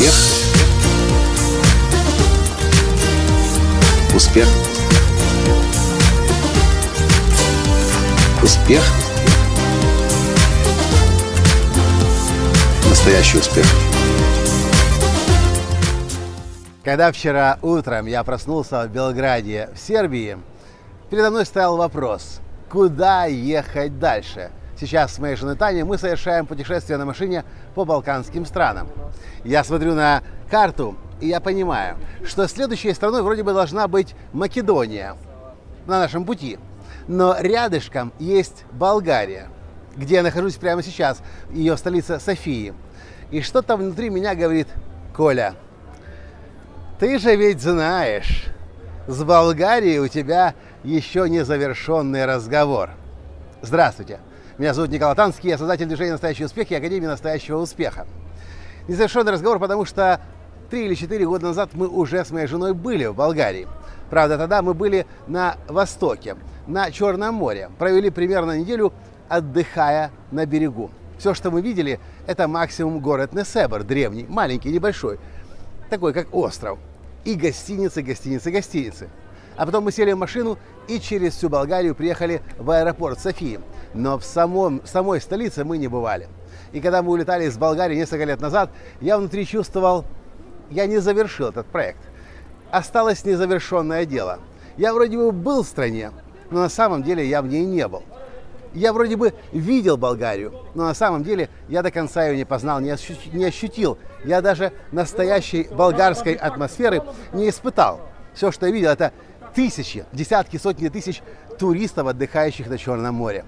Успех. Успех. Успех. Настоящий успех. Когда вчера утром я проснулся в Белграде, в Сербии, передо мной стоял вопрос, куда ехать дальше. Сейчас с моей женой Таней мы совершаем путешествие на машине по балканским странам. Я смотрю на карту, и я понимаю, что следующей страной вроде бы должна быть Македония на нашем пути. Но рядышком есть Болгария, где я нахожусь прямо сейчас, ее столица Софии. И что-то внутри меня говорит, Коля, ты же ведь знаешь, с Болгарией у тебя еще не завершенный разговор. Здравствуйте, меня зовут Николай Танский, я создатель движения «Настоящий успех» и Академии «Настоящего успеха». Незавершенный разговор, потому что три или четыре года назад мы уже с моей женой были в Болгарии. Правда, тогда мы были на востоке, на Черном море. Провели примерно неделю, отдыхая на берегу. Все, что мы видели, это максимум город Несебр, древний, маленький, небольшой, такой как остров. И гостиницы, гостиницы, гостиницы. А потом мы сели в машину и через всю Болгарию приехали в аэропорт Софии но в самом, самой столице мы не бывали. И когда мы улетали из Болгарии несколько лет назад, я внутри чувствовал, я не завершил этот проект. Осталось незавершенное дело. Я вроде бы был в стране, но на самом деле я в ней не был. Я вроде бы видел Болгарию, но на самом деле я до конца ее не познал, не, не ощутил. Я даже настоящей болгарской атмосферы не испытал. Все, что я видел, это тысячи, десятки, сотни тысяч туристов, отдыхающих на Черном море.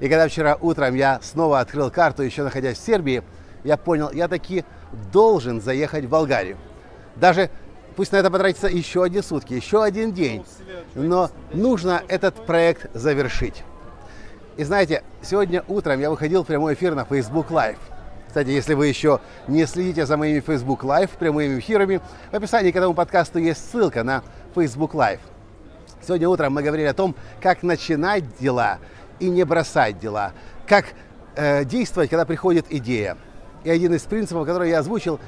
И когда вчера утром я снова открыл карту, еще находясь в Сербии, я понял, я таки должен заехать в Болгарию. Даже пусть на это потратится еще одни сутки, еще один день, но нужно этот проект завершить. И знаете, сегодня утром я выходил в прямой эфир на Facebook Live. Кстати, если вы еще не следите за моими Facebook Live прямыми эфирами, в описании к этому подкасту есть ссылка на Facebook Live. Сегодня утром мы говорили о том, как начинать дела и не бросать дела. Как э, действовать, когда приходит идея. И один из принципов, который я озвучил,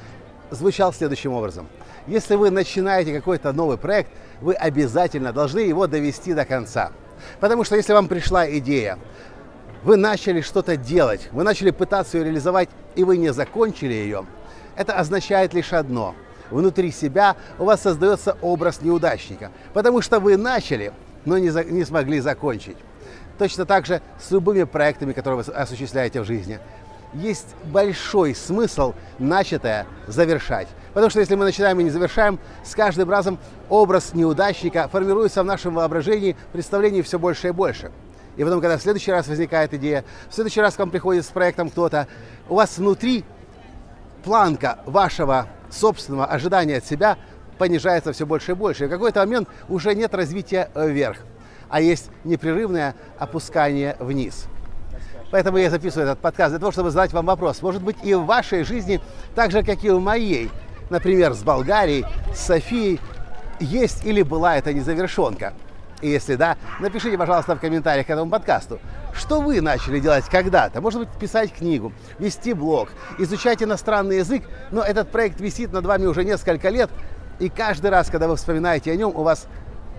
звучал следующим образом. Если вы начинаете какой-то новый проект, вы обязательно должны его довести до конца. Потому что если вам пришла идея, вы начали что-то делать, вы начали пытаться ее реализовать, и вы не закончили ее, это означает лишь одно. Внутри себя у вас создается образ неудачника, потому что вы начали, но не, за, не смогли закончить. Точно так же с любыми проектами, которые вы осуществляете в жизни. Есть большой смысл начатое завершать. Потому что если мы начинаем и не завершаем, с каждым разом образ неудачника формируется в нашем воображении, представлении все больше и больше. И потом, когда в следующий раз возникает идея, в следующий раз к вам приходит с проектом кто-то, у вас внутри планка вашего собственного ожидания от себя понижается все больше и больше. И в какой-то момент уже нет развития вверх а есть непрерывное опускание вниз. Поэтому я записываю этот подкаст для того, чтобы задать вам вопрос. Может быть и в вашей жизни, так же как и в моей, например, с Болгарией, с Софией, есть или была эта незавершенка? И если да, напишите, пожалуйста, в комментариях к этому подкасту, что вы начали делать когда-то. Может быть, писать книгу, вести блог, изучать иностранный язык, но этот проект висит над вами уже несколько лет, и каждый раз, когда вы вспоминаете о нем, у вас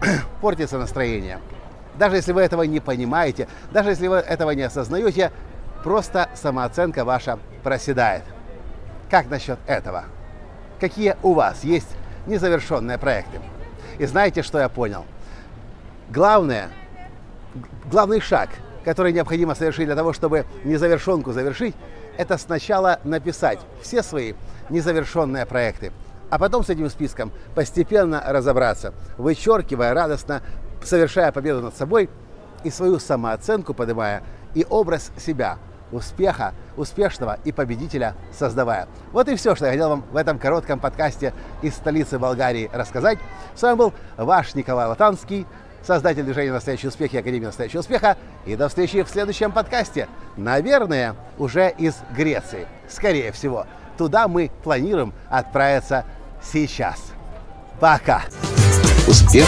портится настроение. Даже если вы этого не понимаете, даже если вы этого не осознаете, просто самооценка ваша проседает. Как насчет этого? Какие у вас есть незавершенные проекты? И знаете, что я понял? Главное, главный шаг, который необходимо совершить для того, чтобы незавершенку завершить, это сначала написать все свои незавершенные проекты, а потом с этим списком постепенно разобраться, вычеркивая радостно совершая победу над собой и свою самооценку поднимая, и образ себя, успеха, успешного и победителя создавая. Вот и все, что я хотел вам в этом коротком подкасте из столицы Болгарии рассказать. С вами был ваш Николай Латанский, создатель движения «Настоящий успех» и Академии «Настоящего успеха». И до встречи в следующем подкасте. Наверное, уже из Греции. Скорее всего. Туда мы планируем отправиться сейчас. Пока! Успех!